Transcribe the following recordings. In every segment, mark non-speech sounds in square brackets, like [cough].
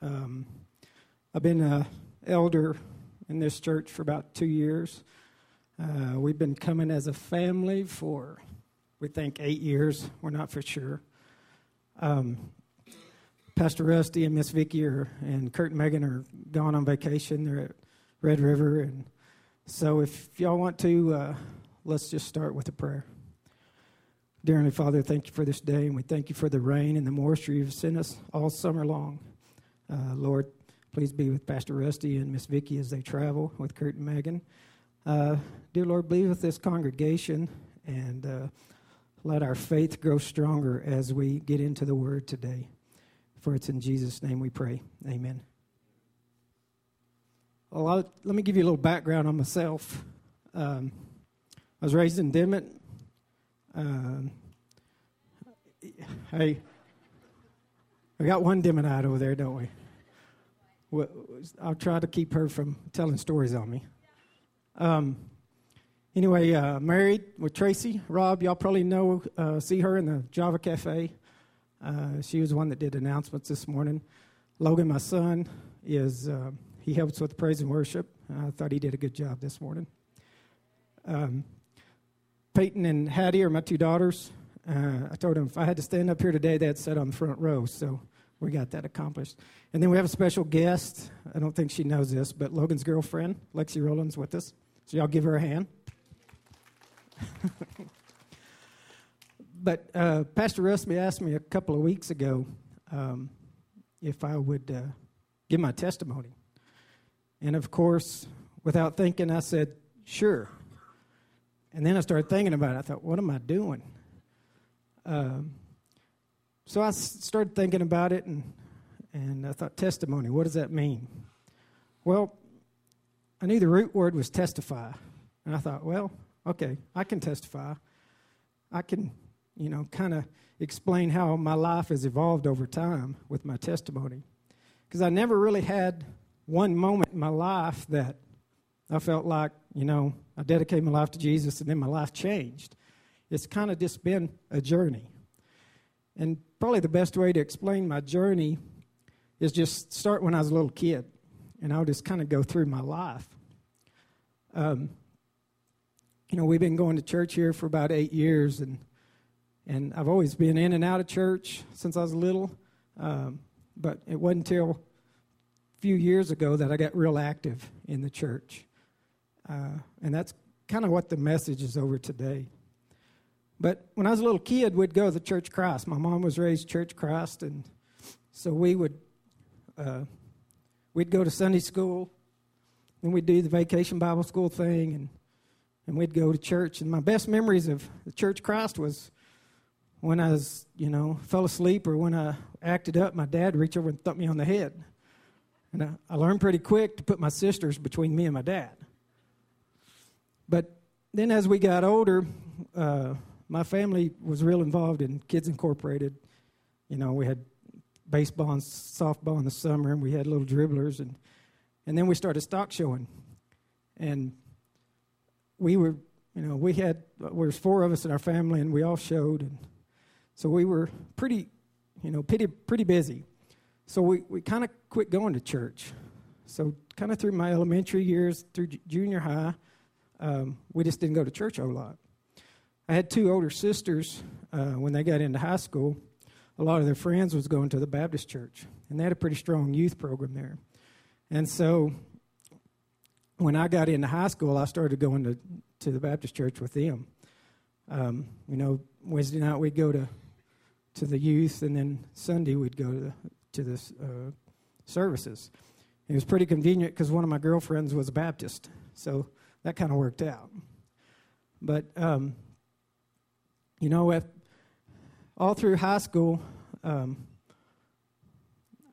Um, I've been an elder in this church for about two years. Uh, we've been coming as a family for, we think, eight years. We're not for sure. Um, Pastor Rusty and Miss Vicky are, and Kurt and Megan are gone on vacation. They're at Red River, and so if y'all want to, uh, let's just start with a prayer. Dear Heavenly Father, thank you for this day, and we thank you for the rain and the moisture you've sent us all summer long. Uh, Lord, please be with Pastor Rusty and Miss Vicky as they travel with Kurt and Megan. Uh, dear Lord, be with this congregation and uh, let our faith grow stronger as we get into the Word today. For it's in Jesus' name we pray. Amen. Well, I'll, let me give you a little background on myself. Um, I was raised in Dimmitt. Um, hey, we got one Dimmittite over there, don't we? I'll try to keep her from telling stories on me. Um, anyway, uh, married with Tracy. Rob, y'all probably know, uh, see her in the Java Cafe. Uh, she was one that did announcements this morning. Logan, my son, is uh, he helps with praise and worship. I thought he did a good job this morning. Um, Peyton and Hattie are my two daughters. Uh, I told them if I had to stand up here today, they'd sit on the front row. So we got that accomplished. And then we have a special guest. I don't think she knows this, but Logan's girlfriend, Lexi Rowland's with us. So y'all give her a hand. [laughs] but uh, Pastor Rusty asked me a couple of weeks ago um, if I would uh, give my testimony. And of course, without thinking, I said, sure. And then I started thinking about it. I thought, what am I doing? Um, so I started thinking about it, and, and I thought, testimony, what does that mean? Well, I knew the root word was testify. And I thought, well, okay, I can testify. I can you know, kind of explain how my life has evolved over time with my testimony. Because I never really had one moment in my life that I felt like, you know, I dedicated my life to Jesus and then my life changed. It's kind of just been a journey. And probably the best way to explain my journey is just start when I was a little kid, and I'll just kind of go through my life. Um, you know, we've been going to church here for about eight years, and and I've always been in and out of church since I was little. Um, but it wasn't until a few years ago that I got real active in the church. Uh, and that's kind of what the message is over today. But when I was a little kid, we'd go to the Church Christ. My mom was raised Church Christ, and so we would uh, we'd go to Sunday school, and we'd do the vacation Bible school thing, and and we'd go to church. And my best memories of the Church Christ was when I was, you know, fell asleep or when I acted up, my dad reached over and thumped me on the head. And I, I learned pretty quick to put my sisters between me and my dad. But then as we got older, uh, my family was real involved in Kids Incorporated. You know, we had baseball and softball in the summer, and we had little dribblers, and and then we started stock showing, and we were, you know, we had there was four of us in our family, and we all showed, and so we were pretty, you know, pretty, pretty busy. So we, we kind of quit going to church. So kind of through my elementary years, through junior high, um, we just didn't go to church a whole lot. I had two older sisters uh, when they got into high school. A lot of their friends was going to the Baptist church, and they had a pretty strong youth program there. And so when I got into high school, I started going to, to the Baptist church with them. Um, you know, Wednesday night we'd go to to the youth, and then Sunday we'd go to the, to the uh, services. It was pretty convenient because one of my girlfriends was a Baptist, so that kind of worked out. But um, you know, if, all through high school, um,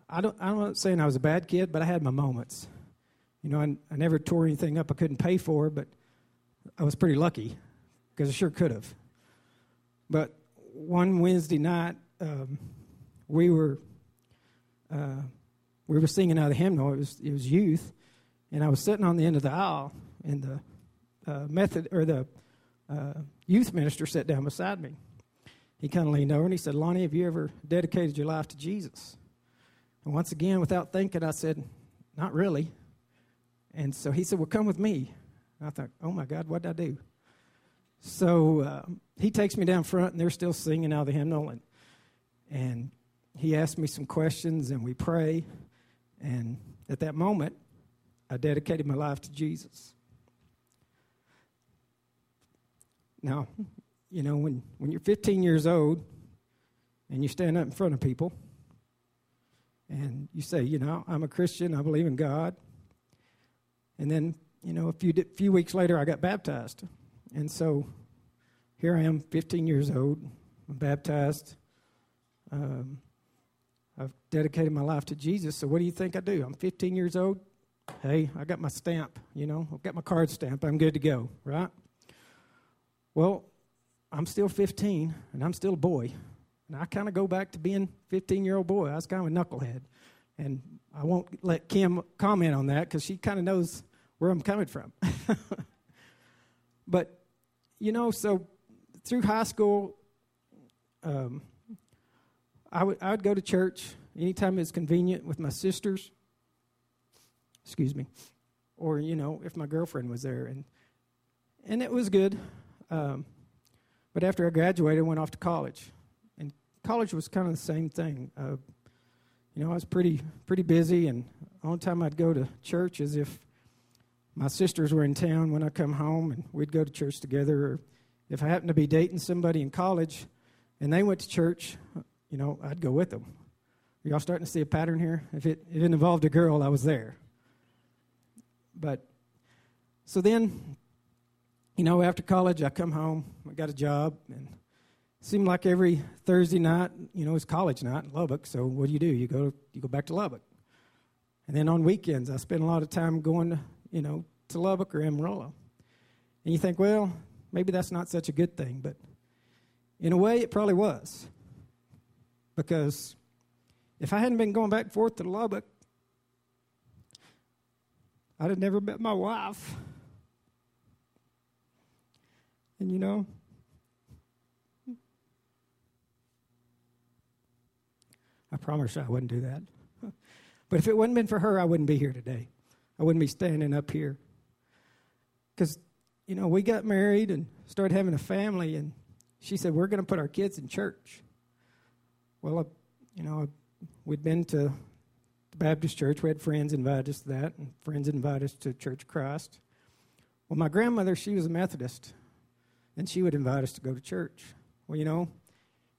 I don't. I'm not saying I was a bad kid, but I had my moments. You know, I, I never tore anything up I couldn't pay for, but I was pretty lucky because I sure could have. But one Wednesday night, um, we were uh, we were singing out of the hymnal. It was it was youth, and I was sitting on the end of the aisle, and the uh, method or the uh, youth minister sat down beside me. He kind of leaned over and he said, "Lonnie, have you ever dedicated your life to Jesus?" And once again, without thinking, I said, Not really. And so he said, Well, come with me. And I thought, Oh my God, what did I do? So uh, he takes me down front, and they're still singing out of the hymnal. And, and he asked me some questions, and we pray. And at that moment, I dedicated my life to Jesus. Now, you know, when, when you're 15 years old and you stand up in front of people and you say, you know, I'm a Christian, I believe in God. And then, you know, a few, few weeks later, I got baptized. And so here I am, 15 years old, I'm baptized. Um, I've dedicated my life to Jesus. So what do you think I do? I'm 15 years old. Hey, I got my stamp, you know, I've got my card stamp. I'm good to go, right? Well, I'm still 15 and I'm still a boy. And I kind of go back to being 15 year old boy. I was kind of a knucklehead. And I won't let Kim comment on that because she kind of knows where I'm coming from. [laughs] but, you know, so through high school, um, I would I would go to church anytime it was convenient with my sisters. Excuse me, or you know if my girlfriend was there, and and it was good. Um, but after I graduated, I went off to college, and college was kind of the same thing. Uh, you know, I was pretty pretty busy, and the only time I'd go to church is if my sisters were in town when I come home, and we'd go to church together. Or if I happened to be dating somebody in college, and they went to church, you know, I'd go with them. Are y'all starting to see a pattern here? If it, if it involved a girl, I was there. But so then, you know, after college, I come home, I got a job, and it seemed like every Thursday night, you know, it's college night in Lubbock. So what do you do? You go you go back to Lubbock, and then on weekends, I spend a lot of time going to you know to Lubbock or Amarillo. And you think, well, maybe that's not such a good thing, but in a way, it probably was. Because if I hadn't been going back and forth to Lubbock, I'd have never met my wife. And you know, I promise I wouldn't do that. But if it wouldn't been for her, I wouldn't be here today. I wouldn't be standing up here. Because, you know, we got married and started having a family, and she said, We're going to put our kids in church. Well, uh, you know, we'd been to the Baptist church. We had friends invite us to that, and friends invite us to Church Christ. Well, my grandmother, she was a Methodist, and she would invite us to go to church. Well, you know,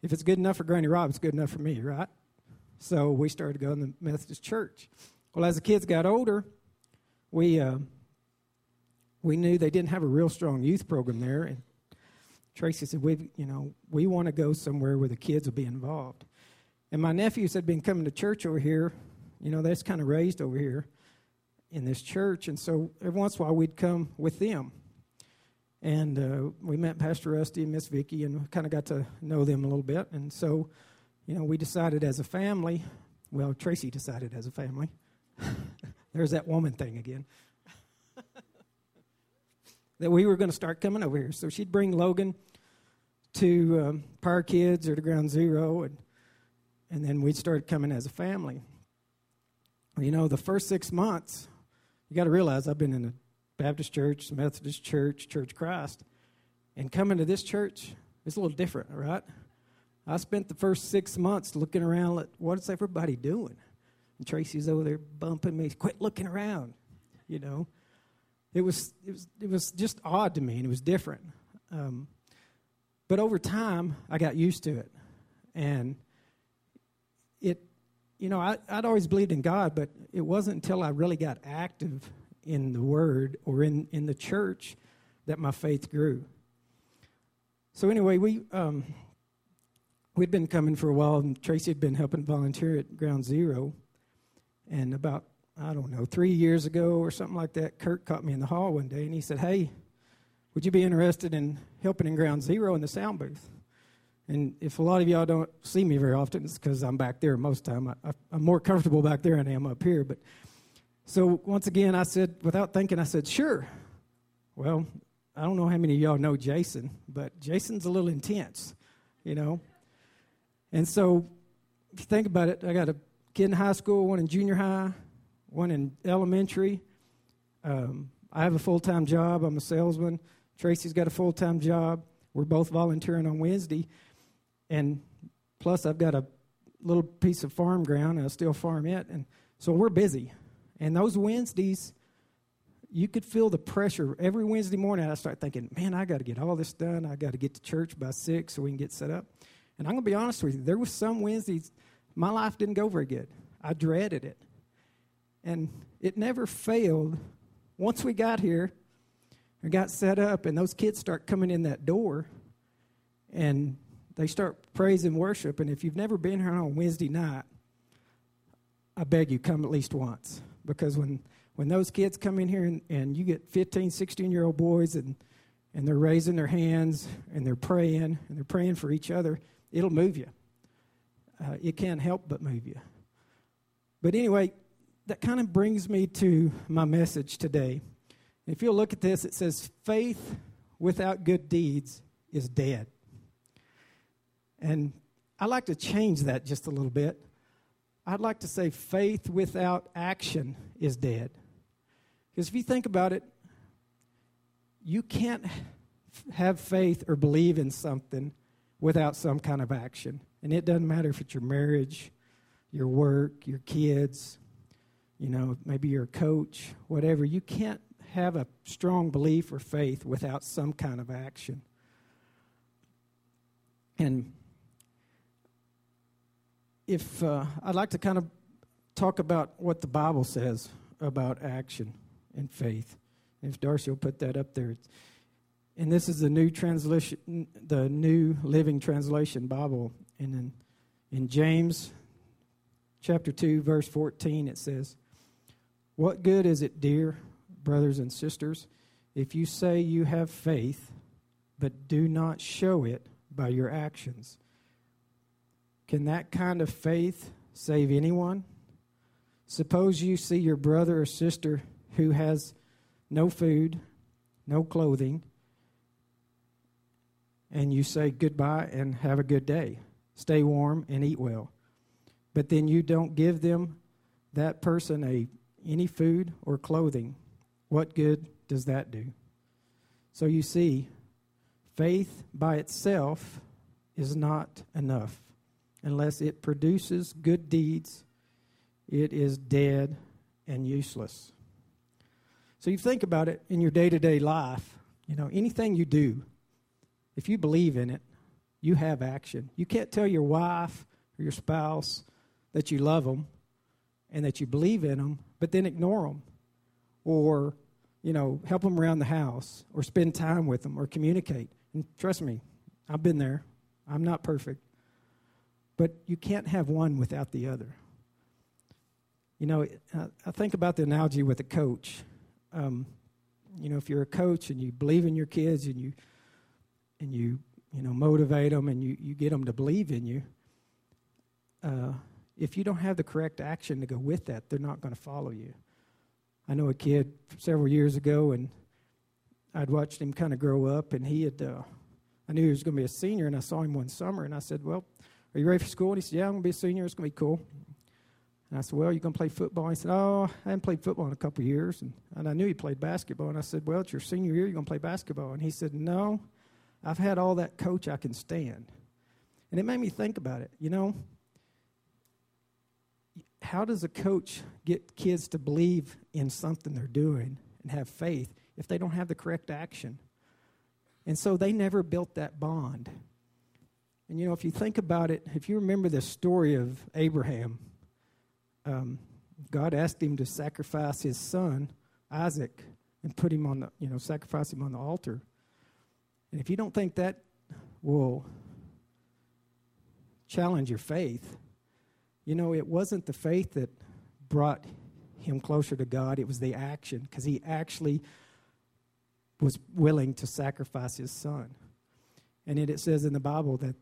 if it's good enough for Granny Rob, it's good enough for me, right? So we started going to Methodist church. Well, as the kids got older, we uh, we knew they didn't have a real strong youth program there, and Tracy said, "We, you know, we want to go somewhere where the kids will be involved." And my nephews had been coming to church over here. You know, that's kind of raised over here in this church, and so every once in a while we'd come with them. And uh, we met Pastor Rusty and Miss Vicky, and kind of got to know them a little bit. And so, you know, we decided as a family. Well, Tracy decided as a family. [laughs] There's that woman thing again. [laughs] that we were going to start coming over here. So she'd bring Logan to um, Power Kids or to Ground Zero, and and then we started coming as a family. You know, the first six months, you got to realize I've been in a Baptist church, Methodist church, Church Christ, and coming to this church is a little different, right? I spent the first six months looking around at what's everybody doing. And Tracy's over there bumping me, quit looking around, you know. It was, it was, it was just odd to me, and it was different. Um, but over time, I got used to it. And it, you know, I, I'd always believed in God, but it wasn't until I really got active in the Word or in, in the church that my faith grew. So anyway, we um, we'd been coming for a while, and Tracy had been helping volunteer at Ground Zero. And about I don't know three years ago or something like that, Kurt caught me in the hall one day, and he said, "Hey, would you be interested in helping in Ground Zero in the sound booth?" And if a lot of y'all don't see me very often, it's because I'm back there most of the time. I, am more comfortable back there than I am up here. But so once again, I said, without thinking, I said, sure. Well, I don't know how many of y'all know Jason, but Jason's a little intense, you know. And so if you think about it, I got a kid in high school, one in junior high, one in elementary. Um, I have a full time job. I'm a salesman. Tracy's got a full time job. We're both volunteering on Wednesday. And plus, I've got a little piece of farm ground, and I still farm it. And so we're busy. And those Wednesdays, you could feel the pressure. Every Wednesday morning, I start thinking, man, I got to get all this done. I got to get to church by six so we can get set up. And I'm going to be honest with you, there was some Wednesdays my life didn't go very good. I dreaded it. And it never failed. Once we got here and got set up, and those kids start coming in that door, and they start praise and worship. And if you've never been here on Wednesday night, I beg you, come at least once. Because when, when those kids come in here and, and you get 15, 16 year old boys and, and they're raising their hands and they're praying and they're praying for each other, it'll move you. Uh, it can't help but move you. But anyway, that kind of brings me to my message today. If you'll look at this, it says, faith without good deeds is dead. And I like to change that just a little bit. I'd like to say faith without action is dead. Because if you think about it, you can't have faith or believe in something without some kind of action. And it doesn't matter if it's your marriage, your work, your kids, you know, maybe you're a coach, whatever. You can't have a strong belief or faith without some kind of action. And if uh, I'd like to kind of talk about what the Bible says about action and faith. If Darcy will put that up there. And this is the new translation, the New Living Translation Bible. And in, in James chapter 2, verse 14, it says, What good is it, dear brothers and sisters, if you say you have faith, but do not show it by your actions? Can that kind of faith save anyone? Suppose you see your brother or sister who has no food, no clothing, and you say goodbye and have a good day. Stay warm and eat well. But then you don't give them that person a any food or clothing. What good does that do? So you see, faith by itself is not enough unless it produces good deeds, it is dead and useless. So you think about it in your day to day life, you know, anything you do, if you believe in it, you have action. You can't tell your wife or your spouse that you love them and that you believe in them, but then ignore them or, you know, help them around the house or spend time with them or communicate. And trust me, I've been there. I'm not perfect. But you can't have one without the other. You know, I think about the analogy with a coach. Um, you know, if you're a coach and you believe in your kids and you and you you know motivate them and you, you get them to believe in you, uh, if you don't have the correct action to go with that, they're not going to follow you. I know a kid several years ago, and I'd watched him kind of grow up, and he had. Uh, I knew he was going to be a senior, and I saw him one summer, and I said, "Well, are you ready for school? And he said, Yeah, I'm going to be a senior. It's going to be cool. And I said, Well, you're going to play football? He said, Oh, I haven't played football in a couple years. And, and I knew he played basketball. And I said, Well, it's your senior year. You're going to play basketball. And he said, No, I've had all that coach I can stand. And it made me think about it. You know, how does a coach get kids to believe in something they're doing and have faith if they don't have the correct action? And so they never built that bond. And you know, if you think about it, if you remember the story of Abraham, um, God asked him to sacrifice his son, Isaac, and put him on the, you know, sacrifice him on the altar. And if you don't think that will challenge your faith, you know, it wasn't the faith that brought him closer to God, it was the action, because he actually was willing to sacrifice his son. And it, it says in the Bible that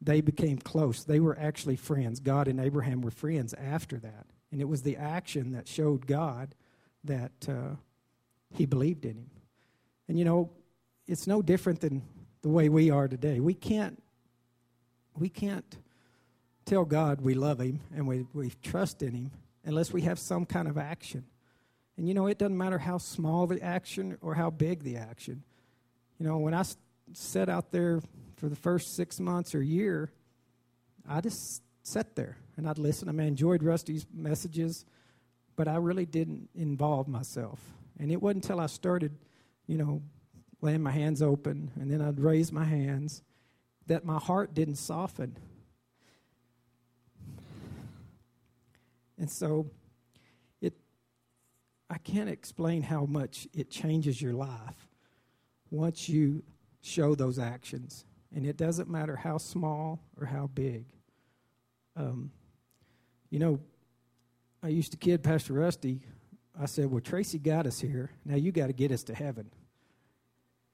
they became close. They were actually friends. God and Abraham were friends after that. And it was the action that showed God that uh, he believed in him. And you know, it's no different than the way we are today. We can't, we can't tell God we love Him and we, we trust in Him unless we have some kind of action. And you know, it doesn't matter how small the action or how big the action. You know, when I sat out there for the first six months or year, I just sat there and I'd listen. I mean, I enjoyed Rusty's messages, but I really didn't involve myself. And it wasn't until I started, you know, laying my hands open and then I'd raise my hands that my heart didn't soften. And so it I can't explain how much it changes your life once you show those actions. And it doesn't matter how small or how big. Um, you know, I used to kid Pastor Rusty. I said, Well, Tracy got us here. Now you got to get us to heaven.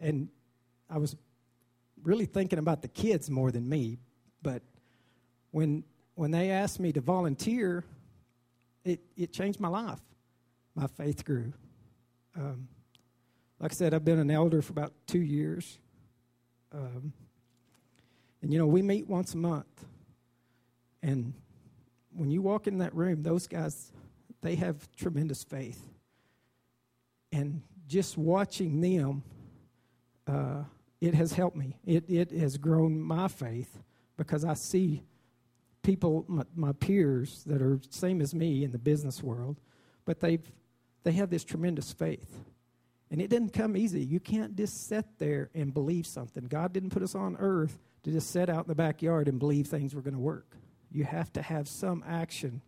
And I was really thinking about the kids more than me. But when, when they asked me to volunteer, it, it changed my life. My faith grew. Um, like I said, I've been an elder for about two years. Um, and, you know, we meet once a month. And when you walk in that room, those guys, they have tremendous faith. And just watching them, uh, it has helped me. It, it has grown my faith because I see people, my, my peers that are same as me in the business world, but they've they have this tremendous faith. And it didn't come easy. You can't just sit there and believe something. God didn't put us on earth to just sit out in the backyard and believe things were going to work. You have to have some action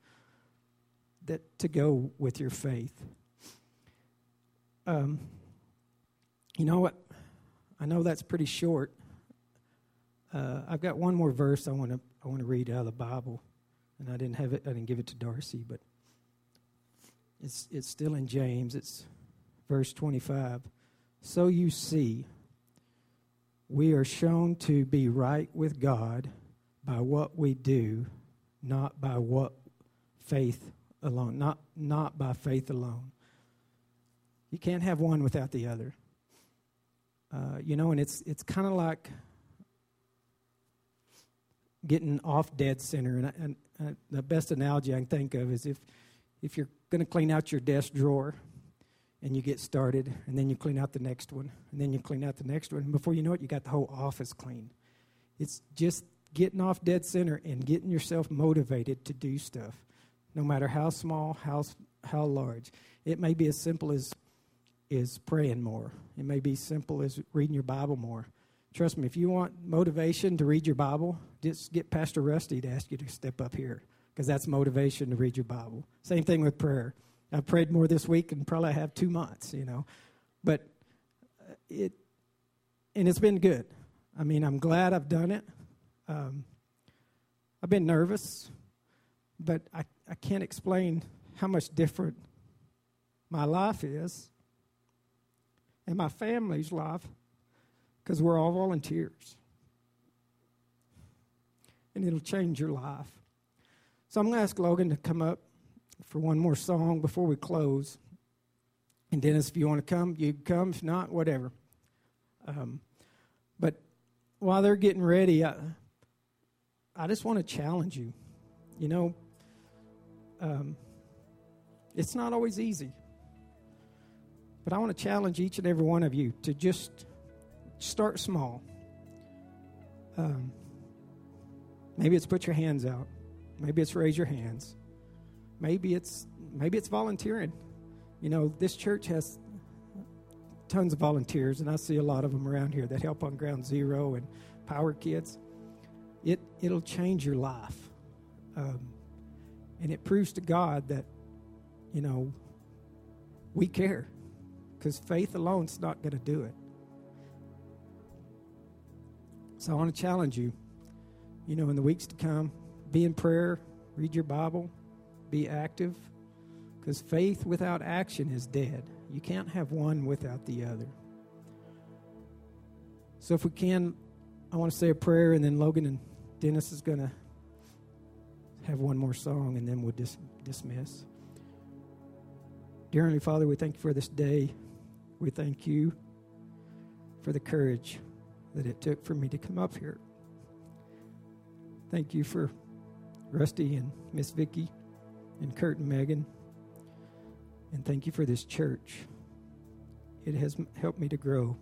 that to go with your faith. Um, you know what? I know that's pretty short. Uh, I've got one more verse I want to I want to read out of the Bible, and I didn't have it. I didn't give it to Darcy, but it's it's still in James. It's verse twenty five. So you see, we are shown to be right with God by what we do, not by what faith alone, not not by faith alone. You can't have one without the other. Uh, you know, and it's it's kind of like getting off dead center. And, and uh, the best analogy I can think of is if, if you're going to clean out your desk drawer and you get started, and then you clean out the next one, and then you clean out the next one, and before you know it, you got the whole office clean. It's just getting off dead center and getting yourself motivated to do stuff, no matter how small, how, how large. It may be as simple as is praying more. It may be simple as reading your Bible more. Trust me, if you want motivation to read your Bible, just get Pastor Rusty to ask you to step up here because that's motivation to read your Bible. Same thing with prayer. I've prayed more this week and probably have two months, you know. But uh, it, and it's been good. I mean, I'm glad I've done it. Um, I've been nervous, but I, I can't explain how much different my life is and my family's life because we're all volunteers. And it'll change your life. So I'm going to ask Logan to come up for one more song before we close. And Dennis, if you want to come, you come. If not, whatever. Um, but while they're getting ready, I, I just want to challenge you. You know, um, it's not always easy. But I want to challenge each and every one of you to just start small. Um, maybe it's put your hands out. Maybe it's raise your hands. Maybe it's maybe it's volunteering. You know, this church has tons of volunteers, and I see a lot of them around here that help on Ground Zero and Power Kids. It it'll change your life, um, and it proves to God that you know we care, because faith alone's not going to do it. So I want to challenge you, you know, in the weeks to come, be in prayer, read your Bible, be active, because faith without action is dead. You can't have one without the other. So if we can, I want to say a prayer, and then Logan and Dennis is going to have one more song, and then we'll dis- dismiss. Dear Heavenly Father, we thank you for this day. We thank you for the courage that it took for me to come up here. Thank you for Rusty and Miss Vicky and Kurt and Megan. And thank you for this church. It has helped me to grow.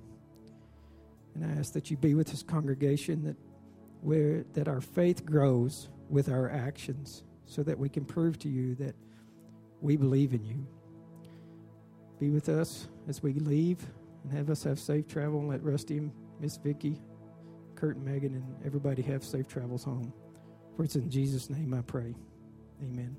And I ask that you be with this congregation that where that our faith grows with our actions so that we can prove to you that we believe in you. Be with us as we leave and have us have safe travel and let Rusty and Miss Vicky, Kurt and Megan and everybody have safe travels home. For it's in Jesus' name I pray. Amen.